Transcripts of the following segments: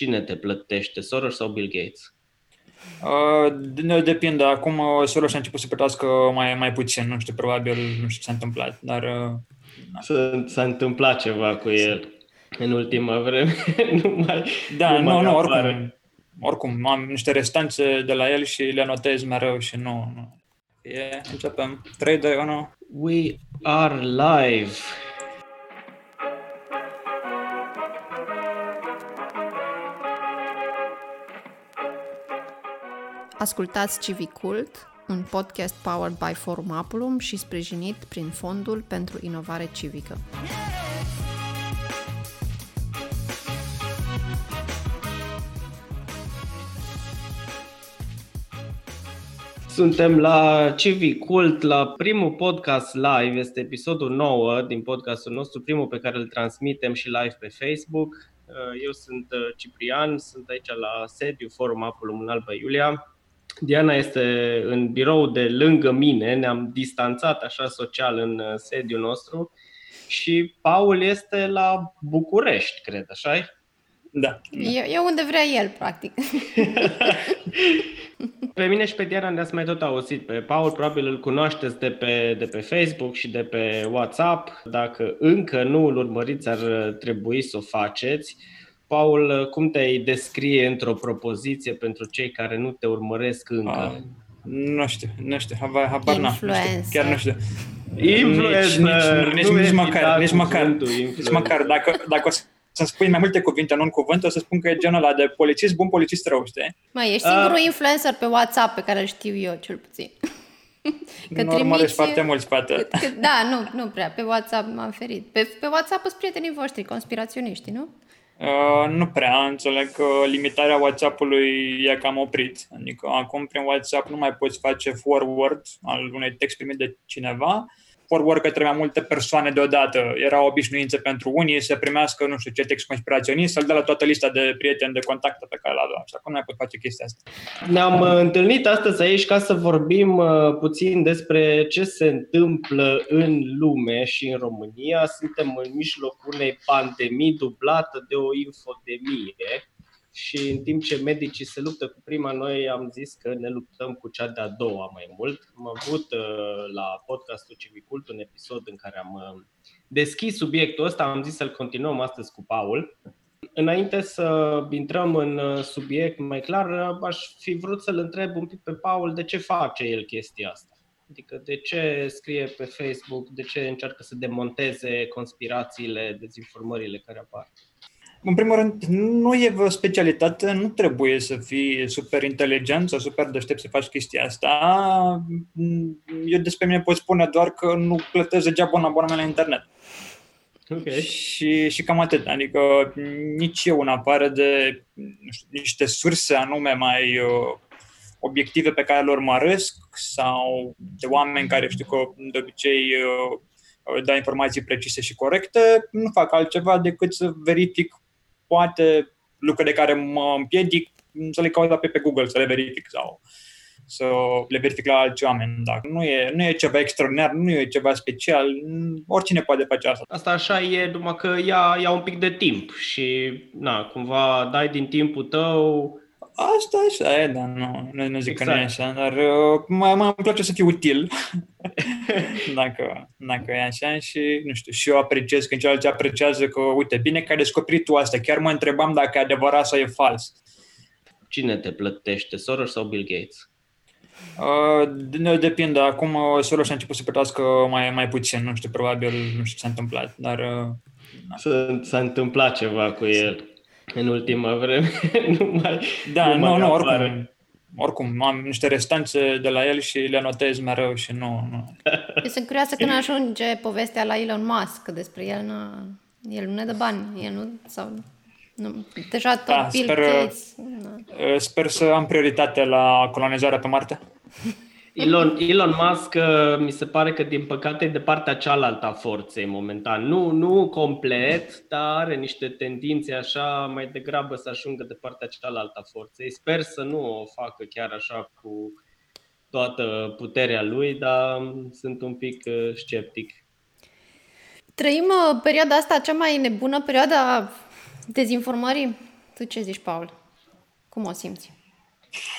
Cine te plătește, Soros sau Bill Gates? Uh, depinde. Acum uh, Soros a început să plătească mai, mai puțin. Nu știu, probabil, nu știu ce s-a întâmplat. Dar, uh, s-a, s-a întâmplat ceva cu el în ultima vreme. nu mai, da, nu, nu, nu oricum. Oricum, am niște restanțe de la el și le anotez mereu și nu. nu. E, începem. 3, 2, 1. We are live. Ascultați Civicult, un podcast powered by Forum Apulum și sprijinit prin Fondul pentru Inovare Civică. Suntem la Civicult, la primul podcast live, este episodul 9 din podcastul nostru, primul pe care îl transmitem și live pe Facebook. Eu sunt Ciprian, sunt aici la sediu Forum Apulum în Alba Iulia Diana este în birou de lângă mine, ne-am distanțat așa social în uh, sediul nostru și Paul este la București, cred, așa -i? Da. E, e unde vrea el, practic. pe mine și pe Diana ne-ați mai tot auzit. Pe Paul probabil îl cunoașteți de pe, de pe Facebook și de pe WhatsApp. Dacă încă nu îl urmăriți, ar trebui să o faceți. Paul, cum te-ai descrie într-o propoziție pentru cei care nu te urmăresc încă? Uh, nu știu, nu știu, habar, habar n chiar nu știu. Influencer, nici, nici, nici, nici măcar, nici măcar, nici măcar, dacă, dacă o să spui mai multe cuvinte în un cuvânt, o să spun că e genul ăla de polițist bun, polițist rău, știi? Mai ești singurul uh, influencer pe WhatsApp pe care îl știu eu, cel puțin. Că nu trimiți... foarte mulți, poate. Că, că, da, nu, nu prea. Pe WhatsApp m-am ferit. Pe, pe WhatsApp sunt prietenii voștri, conspiraționiști, nu? Uh, nu prea, înțeleg că limitarea WhatsApp-ului e cam oprit. Adică acum prin WhatsApp nu mai poți face forward al unui text primit de cineva, forward către mai multe persoane deodată. Era o obișnuință pentru unii să primească, nu știu ce text conspiraționist, să-l dea la toată lista de prieteni, de contacte pe care l-a Și acum nu mai pot face chestia asta. Ne-am uh, întâlnit astăzi aici ca să vorbim uh, puțin despre ce se întâmplă în lume și în România. Suntem în mijlocul unei pandemii dublată de o infodemie și în timp ce medicii se luptă cu prima, noi am zis că ne luptăm cu cea de-a doua mai mult. Am avut uh, la podcastul Civicult un episod în care am uh, deschis subiectul ăsta, am zis să-l continuăm astăzi cu Paul. Înainte să intrăm în uh, subiect mai clar, aș fi vrut să-l întreb un pic pe Paul de ce face el chestia asta. Adică de ce scrie pe Facebook, de ce încearcă să demonteze conspirațiile, dezinformările care apar. În primul rând, nu e o specialitate, nu trebuie să fii super inteligent sau super deștept să faci chestia asta. Eu despre mine pot spune doar că nu plătesc degeaba un abonament la internet. Okay. Și, și cam atât. Adică nici eu, în afară de nu știu, niște surse anume mai uh, obiective pe care le urmăresc sau de oameni care știu că de obicei uh, dau informații precise și corecte, nu fac altceva decât să verific poate lucruri de care mă împiedic să le caut pe, pe Google, să le verific sau să le verific la alți oameni. Dacă nu e, nu e ceva extraordinar, nu e ceva special, oricine poate face asta. Asta așa e, numai că ia, ia un pic de timp și na, cumva dai din timpul tău Asta așa e, dar nu, nu, nu zic exact. că nu e exact. așa, dar uh, mă, mă îmi place să fiu util dacă, dacă e așa și, nu știu, și eu apreciez când celălalt apreciază că, uite, bine că ai descoperit tu asta, chiar mă întrebam dacă e adevărat sau e fals. Cine te plătește, Soros sau Bill Gates? Uh, depinde. Acum uh, Soros a început să plătească mai, mai puțin, nu știu, probabil, nu știu ce s-a întâmplat, dar... Uh, s-a, s-a întâmplat ceva cu el în ultima vreme. nu mai, da, nu, nu, nu oricum. Oricum, am niște restanțe de la el și le anotez mereu și nu... nu. Eu sunt curioasă când ajunge povestea la Elon Musk despre el. Nu, el nu ne dă bani, el nu... Sau, nu, deja tot da, Bill sper, Gates. Nu. Sper să am prioritate la colonizarea pe Marte. Elon, Elon Musk uh, mi se pare că din păcate e de partea cealaltă a forței momentan. Nu, nu complet, dar are niște tendințe așa mai degrabă să ajungă de partea cealaltă a forței. Sper să nu o facă chiar așa cu toată puterea lui, dar sunt un pic uh, sceptic. Trăim uh, perioada asta cea mai nebună perioada dezinformării Tu ce zici, Paul? Cum o simți?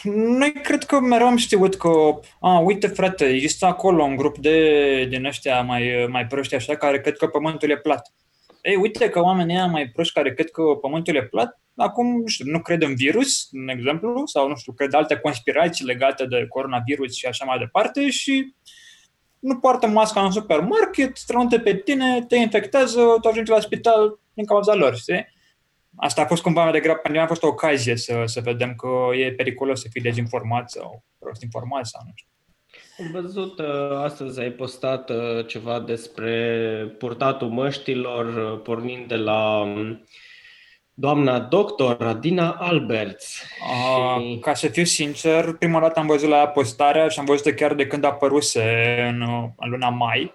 Noi cred că mereu am știut că, a, uite frate, există acolo un grup de, din ăștia mai, mai proști așa care cred că pământul e plat. Ei, uite că oamenii ăia mai proști care cred că pământul e plat, acum, nu știu, nu cred în virus, în exemplu, sau, nu știu, cred alte conspirații legate de coronavirus și așa mai departe și nu poartă masca în supermarket, strănute pe tine, te infectează, tu ajungi la spital din cauza lor, știi? Asta a fost cumva mai degrabă, pentru a fost o ocazie să, să vedem că e periculos să fii dezinformat sau prost informat sau nu știu. Am văzut uh, astăzi, ai postat uh, ceva despre purtatul măștilor, uh, pornind de la um, doamna doctor Adina Alberts. A, și... Ca să fiu sincer, prima dată am văzut la postarea și am văzut chiar de când a apăruse în, în luna mai.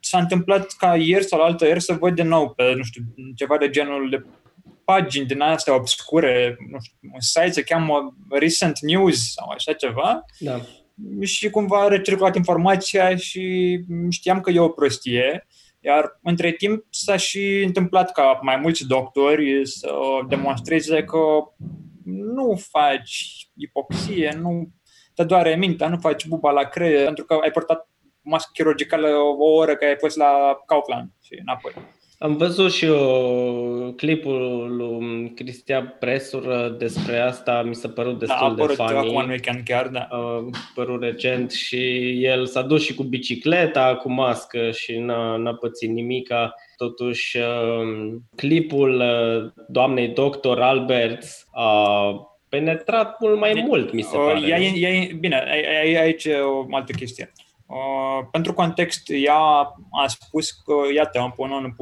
S-a întâmplat ca ieri sau la altă ieri să văd din nou pe, nu știu, ceva de genul de pagini din astea obscure, nu știu, un site se cheamă Recent News sau așa ceva. Da. Și cumva a recirculat informația și știam că e o prostie. Iar între timp s-a și întâmplat ca mai mulți doctori să demonstreze că nu faci ipoxie, nu te doare mintea, nu faci buba la creier, pentru că ai portat mască chirurgicală o oră că ai fost la Kaufland și înapoi. Am văzut și eu clipul lui Cristian Presur despre asta, mi s-a părut destul da, a de funny. acum în weekend chiar, da. A părut recent și el s-a dus și cu bicicleta, cu mască și n-a, n-a pățit nimica. Totuși, um, clipul uh, doamnei doctor Alberts a penetrat mult mai mult, mi se pare. Ea, ea, bine, aici e o altă chestie. Uh, pentru context, ea a spus că, iată, am pun un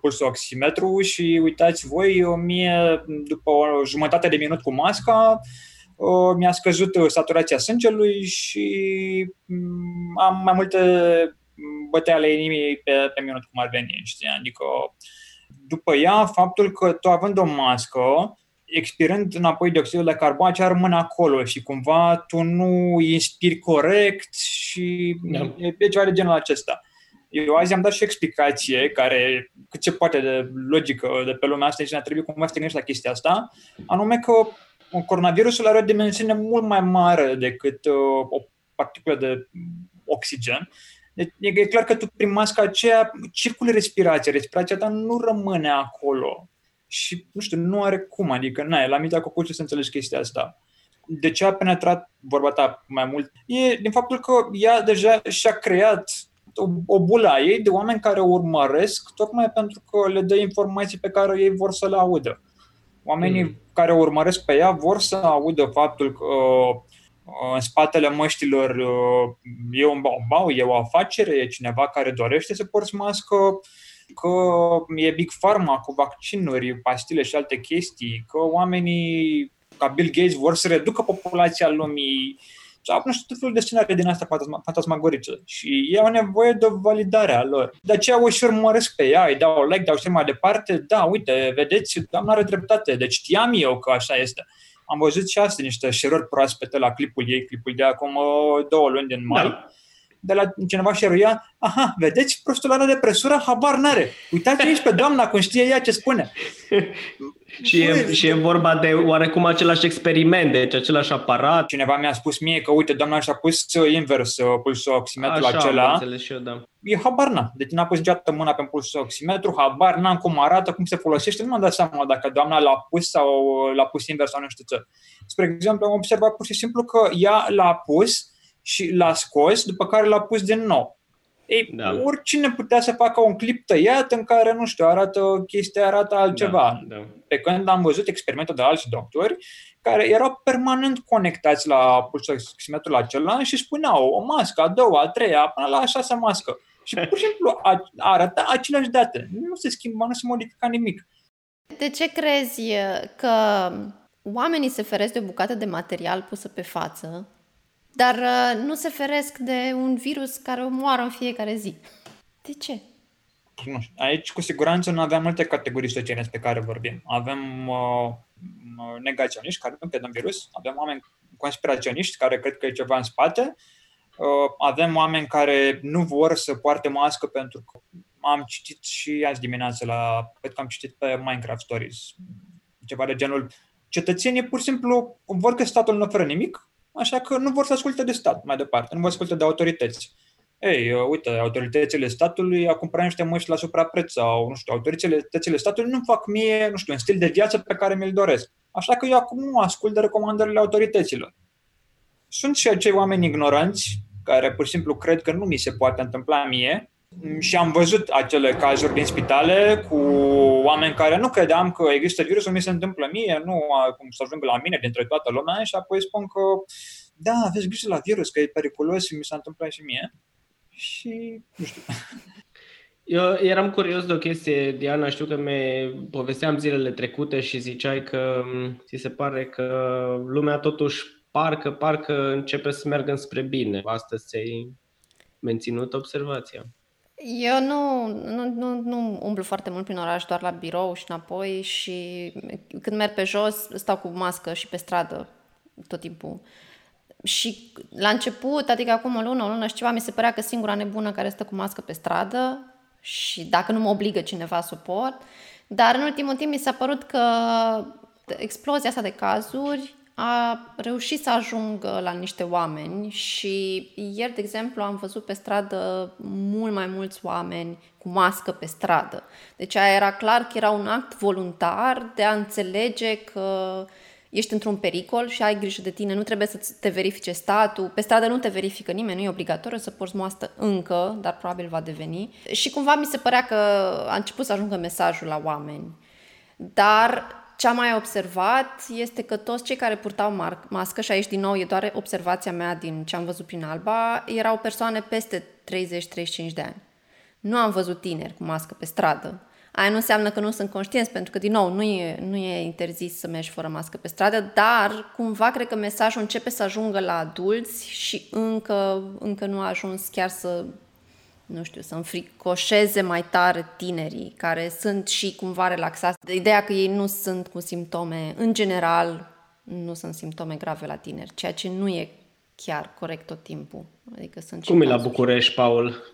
pulsul oximetru și uitați voi, mie, după o jumătate de minut cu masca, uh, mi-a scăzut saturația sângelui și um, am mai multe bătăi ale inimii pe, pe minut, cum ar veni, știi? Adică, după ea, faptul că tu având o mască, expirând înapoi dioxidul de carbon, ce rămâne acolo și cumva tu nu inspiri corect și da. e ceva de genul acesta. Eu azi am dat și o explicație care, cât se poate de logică de pe lumea asta și ne trebuie cumva să te gândești la chestia asta, anume că coronavirusul are o dimensiune mult mai mare decât uh, o particulă de oxigen. Deci e clar că tu prin masca aceea circuli respirația, respirația ta nu rămâne acolo și, nu știu, nu are cum, adică, na, la mintea cocușă să înțelegi chestia asta. De ce a penetrat vorba ta mai mult? E din faptul că ea deja și-a creat o, o bulă a ei de oameni care o urmăresc tocmai pentru că le dă informații pe care ei vor să le audă. Oamenii mm. care o urmăresc pe ea vor să audă faptul că uh, în spatele măștilor uh, e un bau, e o afacere, e cineva care dorește să porți mască, că e Big Pharma cu vaccinuri, pastile și alte chestii, că oamenii ca Bill Gates vor să reducă populația lumii, sau nu știu, tot felul de scenarii din asta fantasmagorice. Și ei au nevoie de o validare a lor. De aceea o și urmăresc pe ea, îi dau like, dau și mai departe. Da, uite, vedeți, doamna are dreptate. Deci știam eu că așa este. Am văzut și astăzi niște șerori proaspete la clipul ei, clipul de acum două luni din mai. Da de la cineva și ruia, aha, vedeți, prostul are de presură, habar n-are. Uitați aici pe doamna, cum știe ea ce spune. și, e, și e vorba de oarecum același experiment, deci același aparat. Cineva mi-a spus mie că, uite, doamna și-a pus invers uh, pulsul oximetru Așa, acela. și eu, da. E habar n Deci n-a pus niciodată mâna pe pulsul oximetru, habar n-am cum arată, cum se folosește, nu m-am dat seama dacă doamna l-a pus sau l-a pus invers sau nu știu ce. Spre exemplu, am observat pur și simplu că ea l-a pus, și l-a scos, după care l-a pus din nou. Ei, da. oricine putea să facă un clip tăiat în care, nu știu, arată chestia, arată altceva. Da, da. Pe când am văzut experimente de alți doctori care erau permanent conectați la pulsoximetrul acela și spuneau o mască, a doua, a treia, până la a șasea mască. Și pur și simplu arăta aceleași date. Nu se schimba, nu se modifica nimic. De ce crezi că oamenii se feresc de o bucată de material pusă pe față dar uh, nu se feresc de un virus care omoară în fiecare zi. De ce? Nu știu. Aici, cu siguranță, nu avem multe categorii sociale despre care vorbim. Avem uh, negaționiști care nu cred în virus, avem oameni conspiraționiști care cred că e ceva în spate, uh, avem oameni care nu vor să poarte mască pentru că am citit și azi dimineață la, cred că am citit pe Minecraft Stories ceva de genul cetățenii pur și simplu vor că statul nu oferă nimic, așa că nu vor să asculte de stat mai departe, nu vor să asculte de autorități. Ei, uh, uite, autoritățile statului a cumpărat niște măști la suprapreț sau, nu știu, autoritățile statului nu fac mie, nu știu, un stil de viață pe care mi-l doresc. Așa că eu acum nu ascult de recomandările autorităților. Sunt și acei oameni ignoranți care pur și simplu cred că nu mi se poate întâmpla mie și am văzut acele cazuri din spitale cu oameni care nu credeam că există virusul, mi se întâmplă mie, nu cum să ajungă la mine dintre toată lumea și apoi spun că da, aveți grijă la virus, că e periculos și mi s-a întâmplat și mie. Și nu știu. Eu eram curios de o chestie, Diana, știu că mi povesteam zilele trecute și ziceai că ți se pare că lumea totuși parcă, parcă începe să meargă înspre bine. Astăzi ți-ai menținut observația. Eu nu, nu, nu, nu umblu foarte mult prin oraș, doar la birou și înapoi și când merg pe jos stau cu mască și pe stradă tot timpul. Și la început, adică acum o lună, o lună și ceva, mi se părea că singura nebună care stă cu mască pe stradă și dacă nu mă obligă cineva să o port, dar în ultimul timp mi s-a părut că explozia asta de cazuri a reușit să ajungă la niște oameni și ieri, de exemplu, am văzut pe stradă mult mai mulți oameni cu mască pe stradă. Deci aia era clar că era un act voluntar de a înțelege că ești într-un pericol și ai grijă de tine, nu trebuie să te verifice statul, pe stradă nu te verifică nimeni, nu e obligatoriu să porți moastă încă, dar probabil va deveni. Și cumva mi se părea că a început să ajungă mesajul la oameni. Dar ce am mai observat este că toți cei care purtau mască, și aici din nou e doar observația mea din ce am văzut prin Alba, erau persoane peste 30-35 de ani. Nu am văzut tineri cu mască pe stradă. Aia nu înseamnă că nu sunt conștienți, pentru că, din nou, nu e, nu e interzis să mergi fără mască pe stradă, dar cumva cred că mesajul începe să ajungă la adulți și încă, încă nu a ajuns chiar să nu știu, să înfricoșeze mai tare tinerii care sunt și cumva relaxați. De ideea că ei nu sunt cu simptome, în general, nu sunt simptome grave la tineri, ceea ce nu e chiar corect tot timpul. Adică sunt Cum e la București, Paul?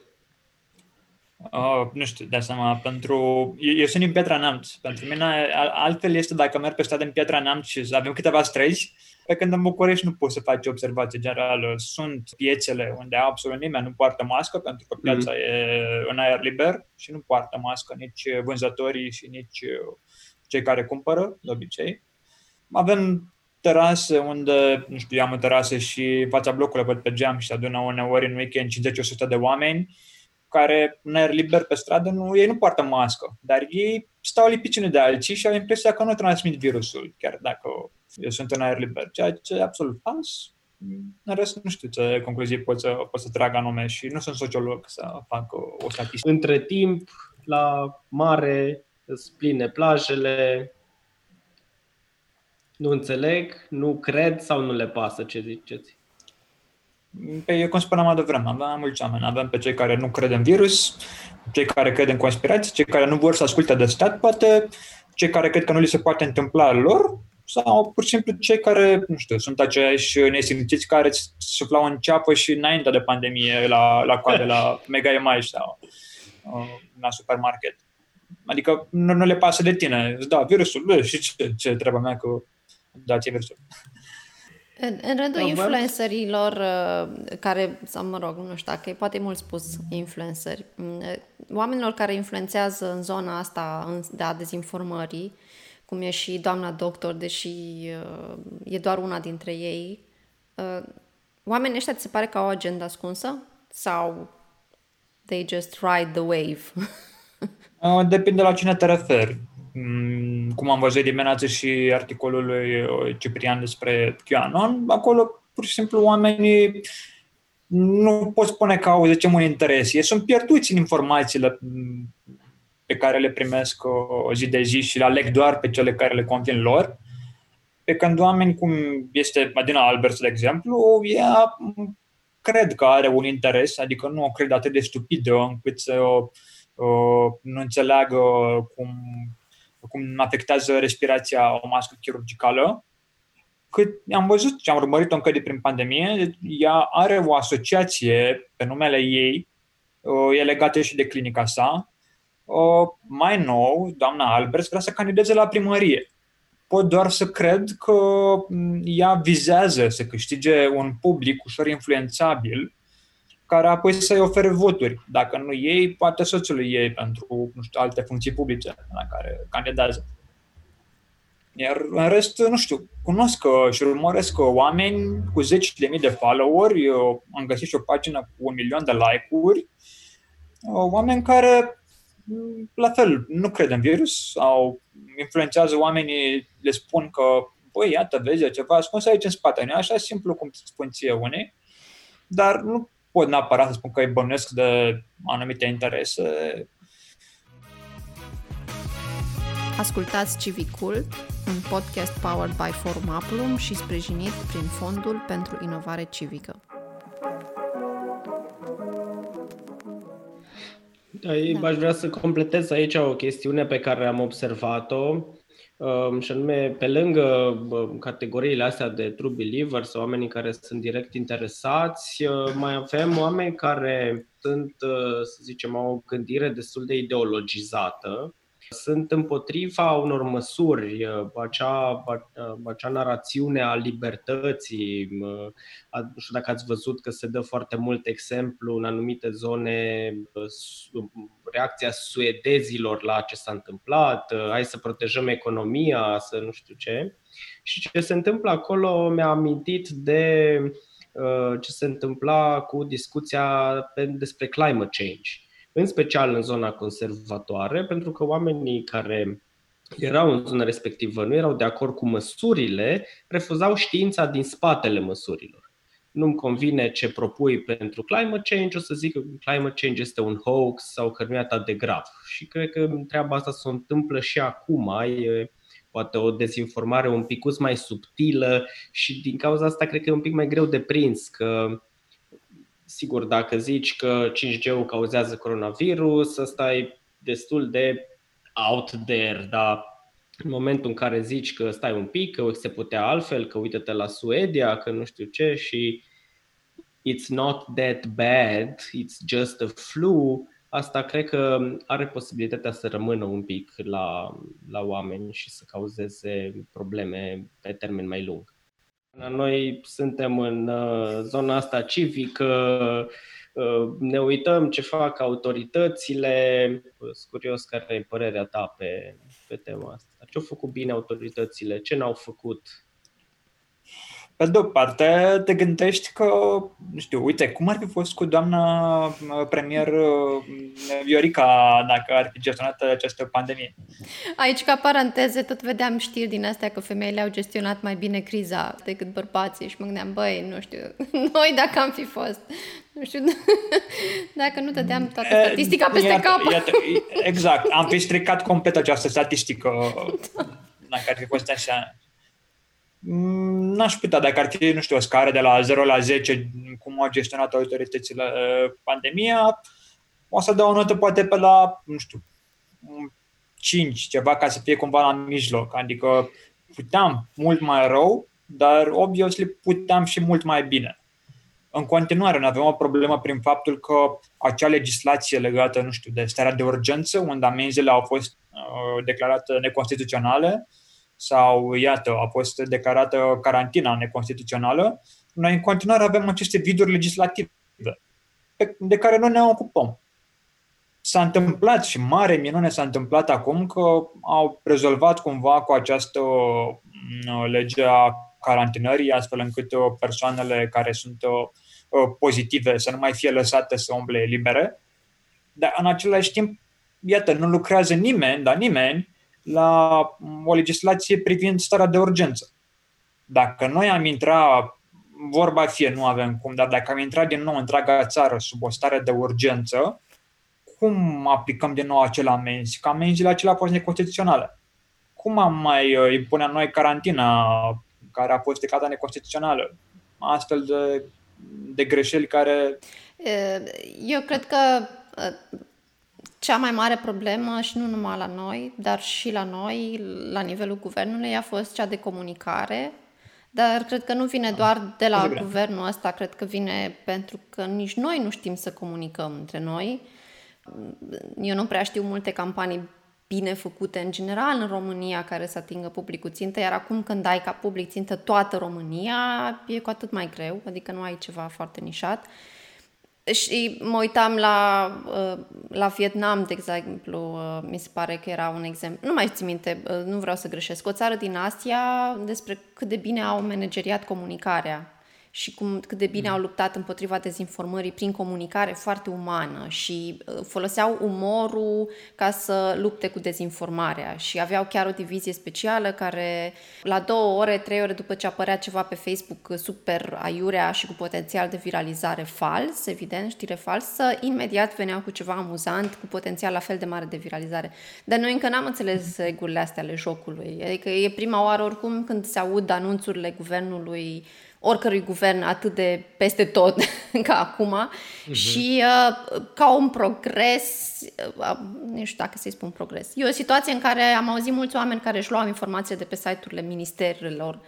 Oh, nu știu, de seama, pentru... Eu, eu sunt din Pietra Neamț. Pentru mine altfel este dacă merg pe stradă în Pietra Neamț și avem câteva străzi, pe când în București nu poți să faci observație generală. Sunt piețele unde absolut nimeni nu poartă mască, pentru că piața mm. e în aer liber și nu poartă mască nici vânzătorii și nici cei care cumpără, de obicei. Avem terase unde, nu știu, am o terasă și fața blocului văd pe geam și se adună uneori în weekend 50-100 de oameni care în aer liber pe stradă, nu, ei nu poartă mască, dar ei stau lipici unii de alții și au impresia că nu transmit virusul, chiar dacă eu sunt în aer liber, ceea ce e absolut fals. În rest, nu știu ce concluzii pot să, pot să trag anume și nu sunt sociolog să fac o, o statistică. Între timp, la mare, îți pline plajele, nu înțeleg, nu cred sau nu le pasă ce ziceți? Pe, eu, cum spuneam mai devreme, avem mulți oameni. Avem pe cei care nu cred în virus, cei care cred în conspirații, cei care nu vor să asculte de stat, poate cei care cred că nu li se poate întâmpla lor, sau pur și simplu cei care, nu știu, sunt aceiași nesimțiți care suflau în ceapă și înainte de pandemie la, la coade la Mega Image sau uh, la supermarket. Adică nu, nu le pasă de tine. Da, virusul, bă, și ce, ce treaba mea cu dați virusul. În, în rândul influencerilor uh, care, sau mă rog, nu știu dacă poate mult spus influenceri, mm, oamenilor care influențează în zona asta de a dezinformării, cum e și doamna doctor, deși uh, e doar una dintre ei, uh, oamenii ăștia ți se pare că au o agenda ascunsă? Sau they just ride the wave? Depinde la cine te referi. Mm, cum am văzut dimineața și articolul lui uh, Ciprian despre QAnon, acolo pur și simplu oamenii nu pot spune că au, zicem, un interes. Ei sunt pierduți în informațiile mm, pe care le primesc o zi de zi și le aleg doar pe cele care le convin lor. Pe când oameni cum este Madina Albert, de exemplu, ea mm, cred că are un interes, adică nu o cred atât de stupidă încât să o, o, nu înțeleagă cum cum afectează respirația o mască chirurgicală, cât am văzut și am urmărit-o încă de prin pandemie, ea are o asociație pe numele ei, e legată și de clinica sa. Mai nou, doamna Albers vrea să candideze la primărie. pot doar să cred că ea vizează să câștige un public ușor influențabil care apoi să-i ofere voturi. Dacă nu ei, poate soțul ei pentru nu știu, alte funcții publice la care candidează. Iar în rest, nu știu, cunosc și urmăresc oameni cu zeci de mii de followeri, eu am găsit și o pagină cu un milion de like-uri, oameni care, la fel, nu cred în virus sau influențează oamenii, le spun că, băi, iată, vezi, ceva ascuns aici în spate. Nu e așa simplu cum spun ție unii, dar nu pot neapărat să spun că îi bănuiesc de anumite interese. Ascultați Civicul, un podcast powered by Forum Apulum și sprijinit prin Fondul pentru Inovare Civică. Da. Aș vrea să completez aici o chestiune pe care am observat-o Um, și anume, pe lângă um, categoriile astea de true believers, oamenii care sunt direct interesați, uh, mai avem oameni care sunt, uh, să zicem, au o gândire destul de ideologizată sunt împotriva unor măsuri, uh, acea, uh, acea narațiune a libertății. Uh, nu știu dacă ați văzut că se dă foarte mult exemplu în anumite zone reacția suedezilor la ce s-a întâmplat, hai să protejăm economia, să nu știu ce. Și ce se întâmplă acolo mi-a amintit de ce se întâmpla cu discuția despre climate change în special în zona conservatoare, pentru că oamenii care erau în zona respectivă nu erau de acord cu măsurile, refuzau știința din spatele măsurilor. Nu-mi convine ce propui pentru climate change, o să zic că climate change este un hoax sau că nu e atât de grav. Și cred că treaba asta se întâmplă și acum. E poate o dezinformare un pic mai subtilă și din cauza asta cred că e un pic mai greu de prins că sigur, dacă zici că 5G-ul cauzează coronavirus, ăsta e destul de out there, dar în momentul în care zici că stai un pic, că se putea altfel, că uite-te la Suedia, că nu știu ce și it's not that bad, it's just a flu, asta cred că are posibilitatea să rămână un pic la, la oameni și să cauzeze probleme pe termen mai lung. Noi suntem în uh, zona asta civică, uh, ne uităm ce fac autoritățile. Sunt curios care e părerea ta pe, pe tema asta. Ce au făcut bine autoritățile? Ce n-au făcut? Pe de o parte, te gândești că, nu știu, uite, cum ar fi fost cu doamna uh, premier uh, Viorica dacă ar fi gestionat această pandemie? Aici, ca paranteze, tot vedeam știri din astea că femeile au gestionat mai bine criza decât bărbații și mă gândeam, băi, nu știu, noi dacă am fi fost, nu știu, dacă nu dădeam toată statistica peste iată, cap. Iată, exact, am fi stricat complet această statistică da. dacă ar fi fost așa. Mm, n-aș putea, dacă ar fi, nu știu, o scară de la 0 la 10, cum au gestionat autoritățile uh, pandemia, o să dau o notă poate pe la, nu știu, 5, ceva ca să fie cumva la mijloc. Adică puteam mult mai rău, dar obviously puteam și mult mai bine. În continuare, noi avem o problemă prin faptul că acea legislație legată, nu știu, de starea de urgență, unde amenziile au fost uh, declarate neconstituționale, sau, iată, a fost declarată carantina neconstituțională, noi în continuare avem aceste viduri legislative de care nu ne ocupăm. S-a întâmplat și mare minune s-a întâmplat acum că au rezolvat cumva cu această mm, lege a carantinării, astfel încât uh, persoanele care sunt uh, uh, pozitive să nu mai fie lăsate să umble libere. Dar în același timp, iată, nu lucrează nimeni, dar nimeni, la o legislație privind starea de urgență. Dacă noi am intrat, vorba fie, nu avem cum, dar dacă am intrat din nou întreaga țară sub o stare de urgență, cum aplicăm din nou acele amenzi? Că amenziile acelea au fost neconstituționale. Cum am mai uh, impune noi carantina care a fost declarată neconstituțională? Astfel de, de greșeli care... Eu cred că uh, cea mai mare problemă, și nu numai la noi, dar și la noi, la nivelul guvernului, a fost cea de comunicare. Dar cred că nu vine doar de la guvernul ăsta, cred că vine pentru că nici noi nu știm să comunicăm între noi. Eu nu prea știu multe campanii bine făcute în general în România care să atingă publicul țintă, iar acum când ai ca public țintă toată România, e cu atât mai greu, adică nu ai ceva foarte nișat. Și mă uitam la, uh, la Vietnam, de exemplu, uh, mi se pare că era un exemplu, nu mai țin minte, uh, nu vreau să greșesc, o țară din Asia despre cât de bine au manageriat comunicarea și cum, cât de bine mm. au luptat împotriva dezinformării prin comunicare foarte umană și uh, foloseau umorul ca să lupte cu dezinformarea și aveau chiar o divizie specială care la două ore, trei ore după ce apărea ceva pe Facebook super aiurea și cu potențial de viralizare fals, evident, știre falsă, imediat veneau cu ceva amuzant, cu potențial la fel de mare de viralizare. Dar noi încă n-am înțeles regulile astea ale jocului. Adică e prima oară oricum când se aud anunțurile guvernului oricărui guvern atât de peste tot ca acum uh-huh. și uh, ca un progres, uh, nu știu dacă să-i spun progres, e o situație în care am auzit mulți oameni care își luau informații de pe site-urile ministerilor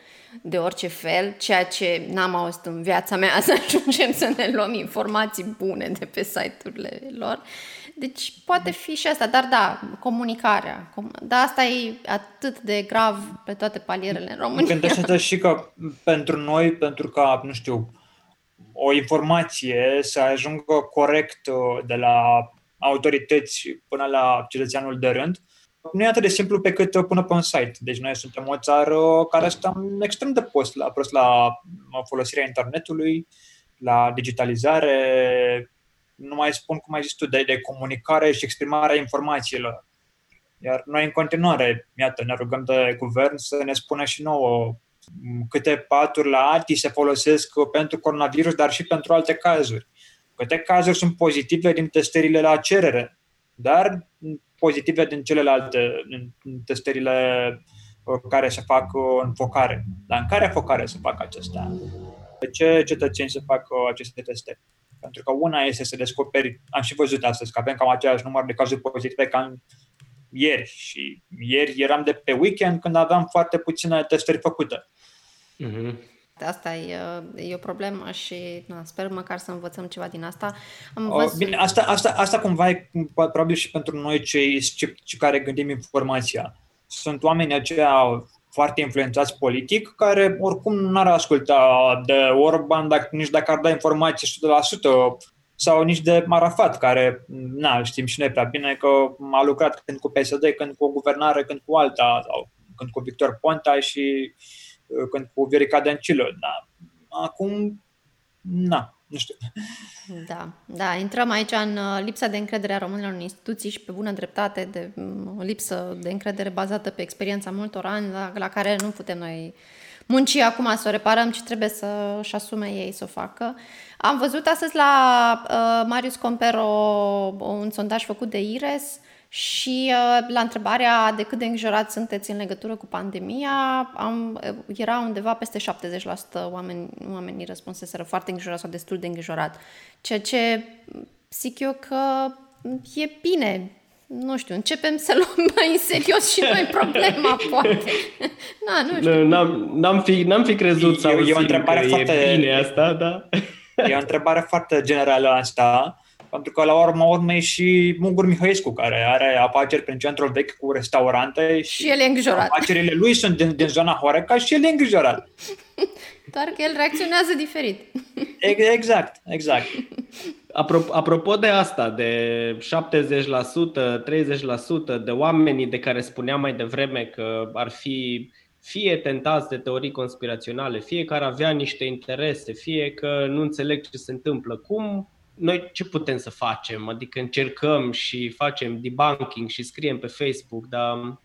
de orice fel, ceea ce n-am auzit în viața mea să ajungem să ne luăm informații bune de pe site-urile lor. Uh, deci poate fi și asta, dar da, comunicarea. Dar asta e atât de grav pe toate palierele în România. Gândește-te și că pentru noi, pentru ca, nu știu, o informație să ajungă corect uh, de la autorități până la cetățeanul de rând, nu e atât de simplu pe cât uh, până pe un site. Deci noi suntem o țară care stăm extrem de post la, prost la folosirea internetului, la digitalizare, nu mai spun, cum ai zis tu, de, de comunicare și exprimarea informațiilor. Iar noi, în continuare, iată, ne rugăm de guvern să ne spună și nouă câte paturi la ATI se folosesc pentru coronavirus, dar și pentru alte cazuri. Câte cazuri sunt pozitive din testările la cerere, dar pozitive din celelalte, din testările uh, care se fac uh, în focare. Dar în care focare se fac acestea? De ce cetățeni se fac uh, aceste teste? Pentru că una este să descoperi, am și văzut astăzi că avem cam același număr de cazuri pozitive ca în ieri și ieri eram de pe weekend când aveam foarte puține testări făcute. Mm-hmm. Asta e, e o problemă și na, sper măcar să învățăm ceva din asta. Am văzut... Bine, asta, asta, asta cumva e probabil și pentru noi cei, cei, cei care gândim informația. Sunt oameni aceia foarte influențați politic, care oricum n-ar asculta de Orban dacă, nici dacă ar da informații 100% sau nici de Marafat, care, na, știm și noi prea bine că a lucrat când cu PSD, când cu o guvernare, când cu alta, sau când cu Victor Ponta și uh, când cu Viorica Dăncilă. Da. Acum, na, nu știu. Da, da, intrăm aici în uh, lipsa de încredere a românilor în instituții și pe bună dreptate, de mm, o lipsă de încredere bazată pe experiența multor ani, la, la care nu putem noi munci acum să o reparăm, ci trebuie să-și asume ei să o facă. Am văzut astăzi la uh, Marius Compero un sondaj făcut de IRES uh, și uh, la întrebarea de cât de îngrijorați sunteți în legătură cu pandemia, am, uh, era undeva peste 70% oameni, oamenii răspunseseră foarte îngrijorați sau destul de îngrijorat. Ceea ce zic eu că e bine. Nu știu, începem să luăm mai în serios și noi problema, poate. Na, nu știu. N-am, n-am, fi, n-am fi crezut să e, e o întrebare că foarte, e bine asta, da? E o întrebare foarte generală asta pentru că la urma urmei și Mugur Mihaescu, care are afaceri prin centrul vechi cu restaurante și, și el e îngrijorat. afacerile lui sunt din, din zona Horeca și el e îngrijorat. Doar că el reacționează diferit. Exact, exact. Apropo, apropo de asta, de 70%, 30% de oamenii de care spuneam mai devreme că ar fi fie tentați de teorii conspiraționale, fie că ar avea niște interese, fie că nu înțeleg ce se întâmplă, cum noi ce putem să facem? Adică încercăm și facem debunking și scriem pe Facebook, dar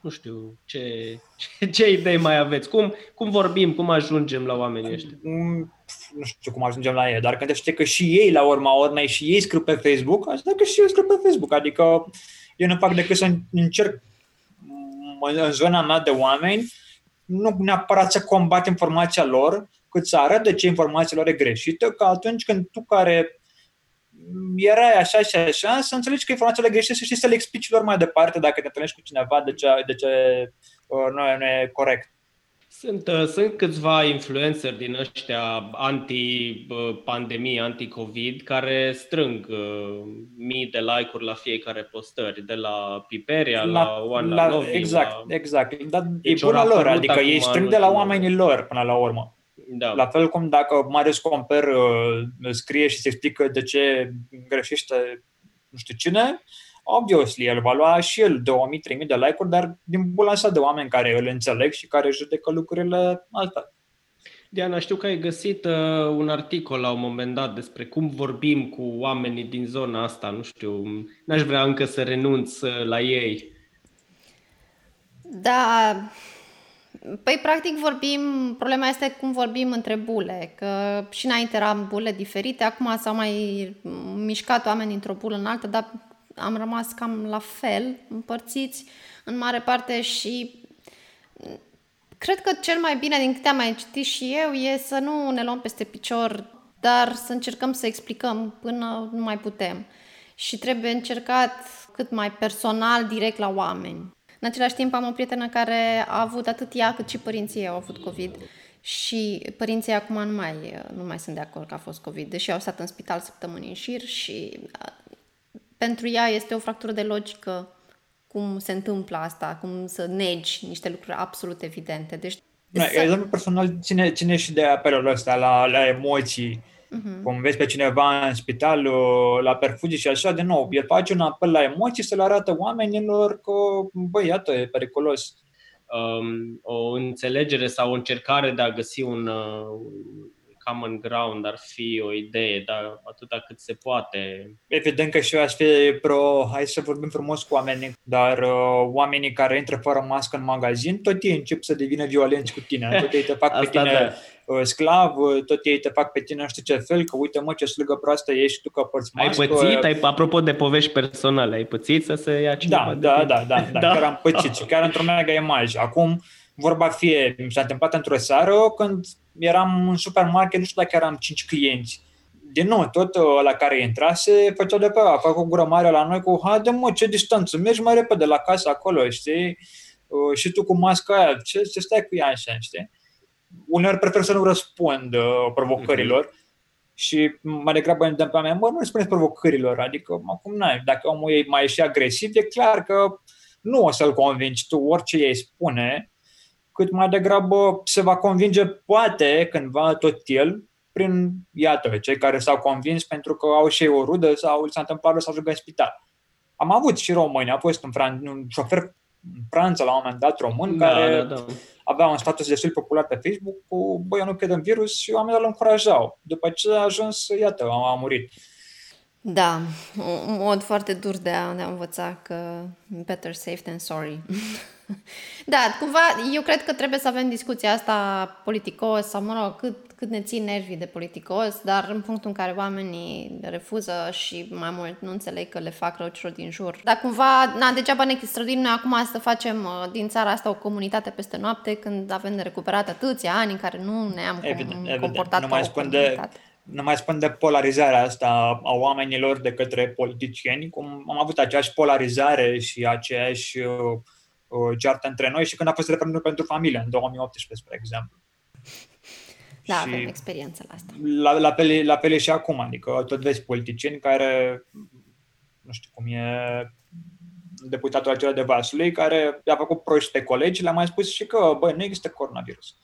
nu știu, ce, ce, ce idei mai aveți? Cum, cum vorbim, cum ajungem la oamenii ăștia? Mm, nu știu cum ajungem la ei, dar când știi că și ei la urma urmei și ei scriu pe Facebook, asta că și eu scriu pe Facebook. Adică eu nu fac decât să încerc în zona mea de oameni, nu neapărat să combat informația lor, cât să arăt de ce informația lor e greșită, că atunci când tu care erai așa și așa, să înțelegi că informațiile greșite și să le explici lor mai departe dacă te întâlnești cu cineva de ce, de ce uh, nu, e, nu e corect. Sunt, uh, sunt câțiva influenceri din ăștia anti-pandemie, anti-COVID, care strâng uh, mii de like-uri la fiecare postări, de la Piperia la, la One la, Love, Exact, la... exact. Dar deci e bună lor, adică ei strâng de la oamenii lor până la urmă. Da. La fel cum dacă Marius Comper uh, scrie și se explică de ce greșește nu știu cine, obviously, el va lua și el 2000-3000 de like-uri, dar din bula sa de oameni care îl înțeleg și care judecă lucrurile altfel. Diana, știu că ai găsit uh, un articol la un moment dat despre cum vorbim cu oamenii din zona asta. Nu știu, n-aș vrea încă să renunț uh, la ei. Da, Păi, practic, vorbim, problema este cum vorbim între bule, că și înainte eram bule diferite, acum s-au mai mișcat oameni într-o bulă în altă, dar am rămas cam la fel, împărțiți în mare parte și cred că cel mai bine, din câte am mai citit și eu, e să nu ne luăm peste picior, dar să încercăm să explicăm până nu mai putem. Și trebuie încercat cât mai personal, direct la oameni. În același timp am o prietenă care a avut atât ea cât și părinții ei au avut COVID și părinții acum nu mai, nu mai sunt de acord că a fost COVID, deși au stat în spital săptămâni în șir și pentru ea este o fractură de logică cum se întâmplă asta, cum să negi niște lucruri absolut evidente. Deci, da, să... Exemplu personal ține, ține și de apelul ăsta la, la emoții. Uh-huh. Cum vezi pe cineva în spital la perfuzii și așa, de nou, el face un apel la emoții să le arată oamenilor că, băi, iată, e periculos. Um, o înțelegere sau o încercare de a găsi un, uh, common ground ar fi o idee, dar atâta cât se poate. Evident că și eu aș fi pro, hai să vorbim frumos cu oamenii, dar uh, oamenii care intră fără mască în magazin, tot ei încep să devină violenți cu tine, tot ei te fac pe tine da. Uh, sclav, uh, tot ei te fac pe tine nu știu ce fel, că uite mă ce slugă proastă ești tu că porți mască. Ai pățit, ai, apropo de povești personale, ai pățit să se ia cineva da, da, da, da, da, da, chiar am pățit și chiar într-o mega imagine. Acum, vorba fie, mi s-a întâmplat într-o seară când eram în supermarket, nu știu dacă eram cinci clienți. Din nou, tot la care intrase, făcea de pe a făcut o gură mare la noi cu, haide mă, ce distanță, mergi mai repede la casă acolo, știi? Uh, și tu cu masca aia, ce, ce stai cu ea așa, știi? Uneori prefer să nu răspund uh, provocărilor mm-hmm. și mai degrabă îmi pe mea, mă, nu spuneți provocărilor, adică acum n-ai, dacă omul e mai și agresiv, e clar că nu o să-l convingi tu, orice ei spune, cât mai degrabă se va convinge, poate, cândva tot el, prin, iată, cei care s-au convins pentru că au și ei o rudă sau s-a întâmplat să ajungă în spital. Am avut și români, a fost un, fran- un șofer în Franța la un moment dat român da, care da, da. avea un status destul popular pe Facebook cu băi, eu nu cred în virus și oamenii îl încurajau. După ce a ajuns, iată, a, a murit. Da, un mod foarte dur de a, de a învăța că better safe than sorry. da, cumva, eu cred că trebuie să avem discuția asta politicos sau, mă rog, cât, cât ne țin nervii de politicos, dar în punctul în care oamenii refuză și mai mult nu înțeleg că le fac rău celor din jur. Dar cumva, na, degeaba ne străduim noi acum să facem uh, din țara asta o comunitate peste noapte când avem de recuperat atâția ani în care nu ne-am evident, comportat evident. Nu mai spun de nu mai spun de polarizarea asta a oamenilor de către politicieni, cum am avut aceeași polarizare și aceeași uh, uh, ceartă între noi și când a fost referendum pentru familie, în 2018, spre exemplu. Da, și avem experiență la asta. La, la, pele, la pele și acum, adică tot vezi politicieni care, nu știu cum e deputatul acela de Vaslui, care a făcut proști pe colegi, le-a mai spus și că, băi, nu există coronavirus.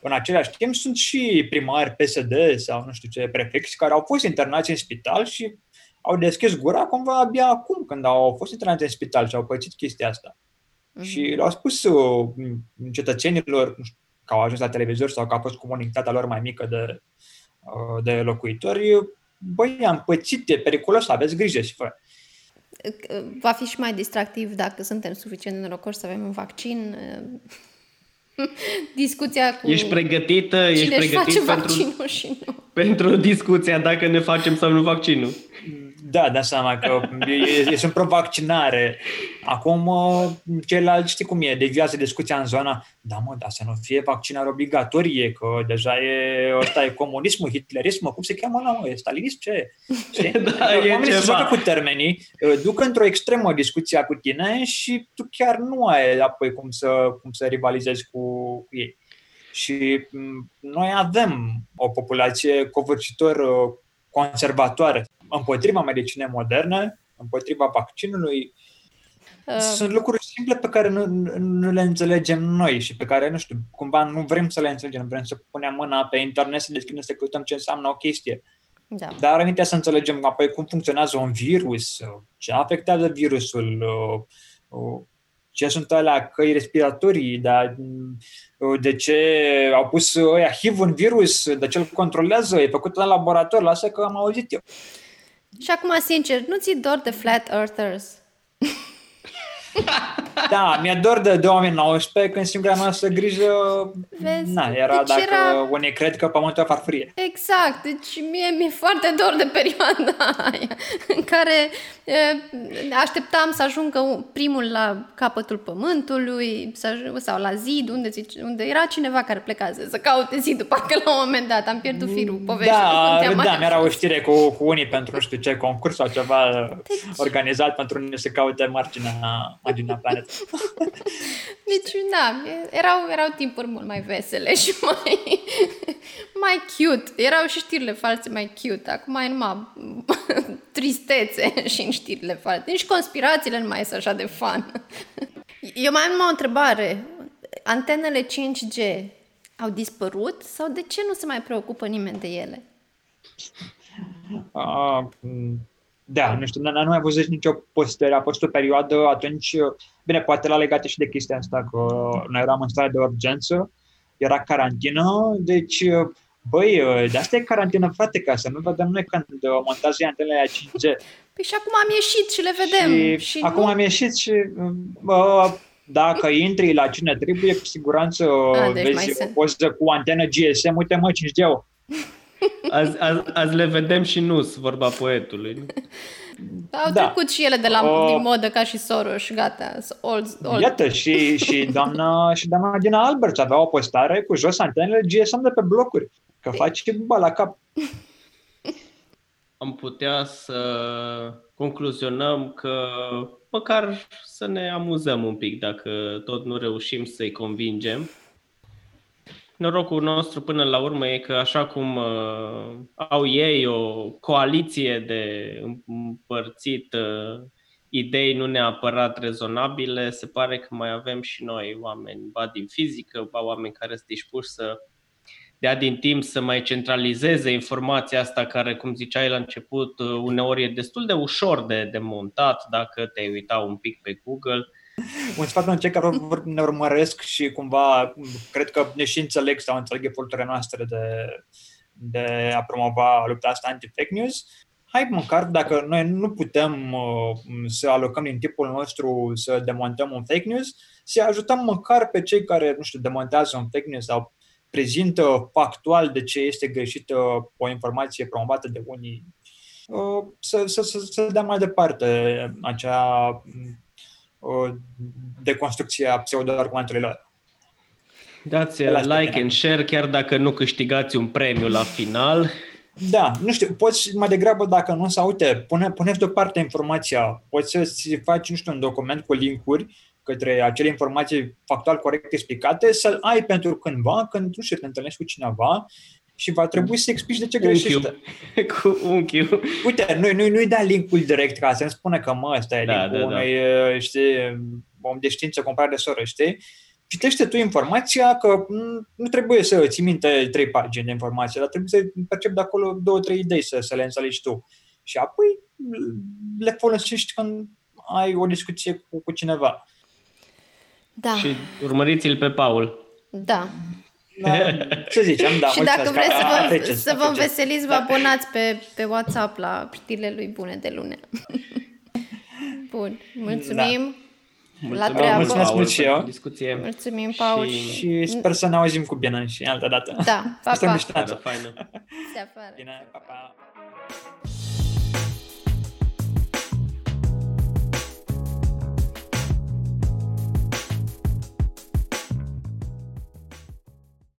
În același timp sunt și primari PSD sau nu știu ce prefecți care au fost internați în spital și au deschis gura cumva abia acum când au fost internați în spital și au pățit chestia asta. Mm-hmm. Și le-au spus uh, cetățenilor nu știu, că au ajuns la televizor sau că a fost comunicatatea lor mai mică de, uh, de locuitori, băi, am pățit, e periculos, aveți grijă și fă. Va fi și mai distractiv dacă suntem suficient de norocoși să avem un vaccin discuția cu Ești pregătită, ești pregătit pentru, și nu. pentru discuția dacă ne facem sau nu vaccinul. Da, da seama că e, e, sunt pro-vaccinare. Acum, ceilalți știi cum e, deviază discuția în zona, da mă, dar să nu fie vaccinare obligatorie, că deja e, ăsta e comunismul, hitlerismul, cum se cheamă la mă, e stalinism, ce e? da, e Oamenii se ceva. joacă cu termenii, duc într-o extremă discuția cu tine și tu chiar nu ai apoi cum să, cum să rivalizezi cu, cu ei. Și m, noi avem o populație covârșitor uh, conservatoare împotriva medicinei moderne, împotriva vaccinului. Uh, Sunt lucruri simple pe care nu, nu le înțelegem noi și pe care, nu știu, cumva nu vrem să le înțelegem. Vrem să punem mâna pe internet, să deschidem, să căutăm ce înseamnă o chestie. da. Dar înainte să înțelegem apoi cum funcționează un virus, ce afectează virusul, uh, uh, ce sunt alea căi respiratorii, dar uh, de ce au pus ăia HIV un virus, de ce îl controlează, e făcut în laborator, lasă că am auzit eu. Și acum, sincer, nu ți dor de Flat Earthers? Da, mi-e dor de 2019 când singura noastră grijă Vezi? na, era Deci dacă era- unii cred că pământul e farfurie. Exact, deci mie mi-e foarte dor de perioada aia în care e, așteptam să ajungă un- primul la capătul pământului să ajung, sau la zid, unde, zice, unde era cineva care plecase să caute zidul, parcă la un moment dat am pierdut firul poveștii. Da, cum te-am mai da, mi-era o ajuns. știre cu, cu unii pentru nu știu ce concurs sau ceva Deci- organizat pentru unii să caute marginea, marginea planetei. Deci, da, erau, erau timpuri mult mai vesele și mai, mai cute. Erau și știrile false mai cute. Acum e numai tristețe și în știrile false. Nici conspirațiile nu mai sunt așa de fun. Eu mai am numai o întrebare. Antenele 5G au dispărut sau de ce nu se mai preocupă nimeni de ele? Ah, m, da, nu știu, n- n-am mai văzut nicio postare. A fost o perioadă atunci, bine, poate la legată și de chestia asta, că noi eram în stare de urgență, era carantină, deci, băi, de asta e carantină, frate, ca să nu vedem noi când montează antenele aia 5G. Păi și acum am ieșit și le vedem. Și, Și, acum nu... am ieșit și bă, dacă intri la cine trebuie, cu siguranță A, deci mai vezi o sunt. poză cu antenă GSM, uite mă, 5G. Azi, azi, azi le vedem și nu, vorba poetului. nu? Au Da. trecut și ele de la O- din modă ca și Soros, gata, s- old, old. Iată, și, și, doamna, și doamna Dina Albert avea o postare cu jos antenele GSM de pe blocuri, că face buba la cap. Am putea să concluzionăm că măcar să ne amuzăm un pic dacă tot nu reușim să-i convingem. Norocul nostru până la urmă e că așa cum uh, au ei o coaliție de împărțit uh, idei nu neapărat rezonabile, se pare că mai avem și noi oameni, ba din fizică, ba oameni care sunt dispuși să dea din timp să mai centralizeze informația asta care, cum ziceai la început, uh, uneori e destul de ușor de, de montat dacă te uita un pic pe Google. Un sfat pentru cei care vor- ne urmăresc și cumva cred că ne și înțeleg sau înțeleg eforturile noastre de, de a promova lupta asta anti-fake news. Hai măcar, dacă noi nu putem uh, să alocăm din timpul nostru să demontăm un fake news, să ajutăm măcar pe cei care, nu știu, demontează un fake news sau prezintă factual de ce este greșită o informație promovată de unii, uh, să, să, să, să dea mai departe acea uh, deconstrucție a pseudo-argumentului lor. Dați De la like Stefan. and share chiar dacă nu câștigați un premiu la final. Da, nu știu, poți mai degrabă dacă nu să uite, pune, puneți deoparte informația, poți să-ți faci, nu știu, un document cu linkuri către acele informații factual corect explicate, să-l ai pentru cândva, când, nu știu, te întâlnești cu cineva și va trebui să explici de ce greșește. Unchiul. Cu unchiul. Uite, nu, nu, nu-i da linkul direct ca să-mi spune că mă, ăsta e Da, linkul da, da. unui, uh, știi, om de știință comparat de soră, știi? Citește tu informația că m, nu trebuie să ții minte trei pagini de informație, dar trebuie să percepi de acolo două, trei idei să, să le înțelegi tu. Și apoi le folosești când ai o discuție cu, cu cineva. Da, Și urmăriți-l pe Paul. da. Da, ce ziceam, da, și dacă mulțumesc, vreți să vă, apreciez, să vă apreciez. înveseliți, vă abonați pe, pe WhatsApp la știrile lui bune de lună. Bun, mulțumim. La treabă. Mulțumesc Paul, mult și eu. pentru discuție. Mulțumim, Paul. Și- Și sper să ne auzim cu bine și altă dată. Da, pa, Asta pa. mișto. Seară faină. Se afară. Bine, pa, pa.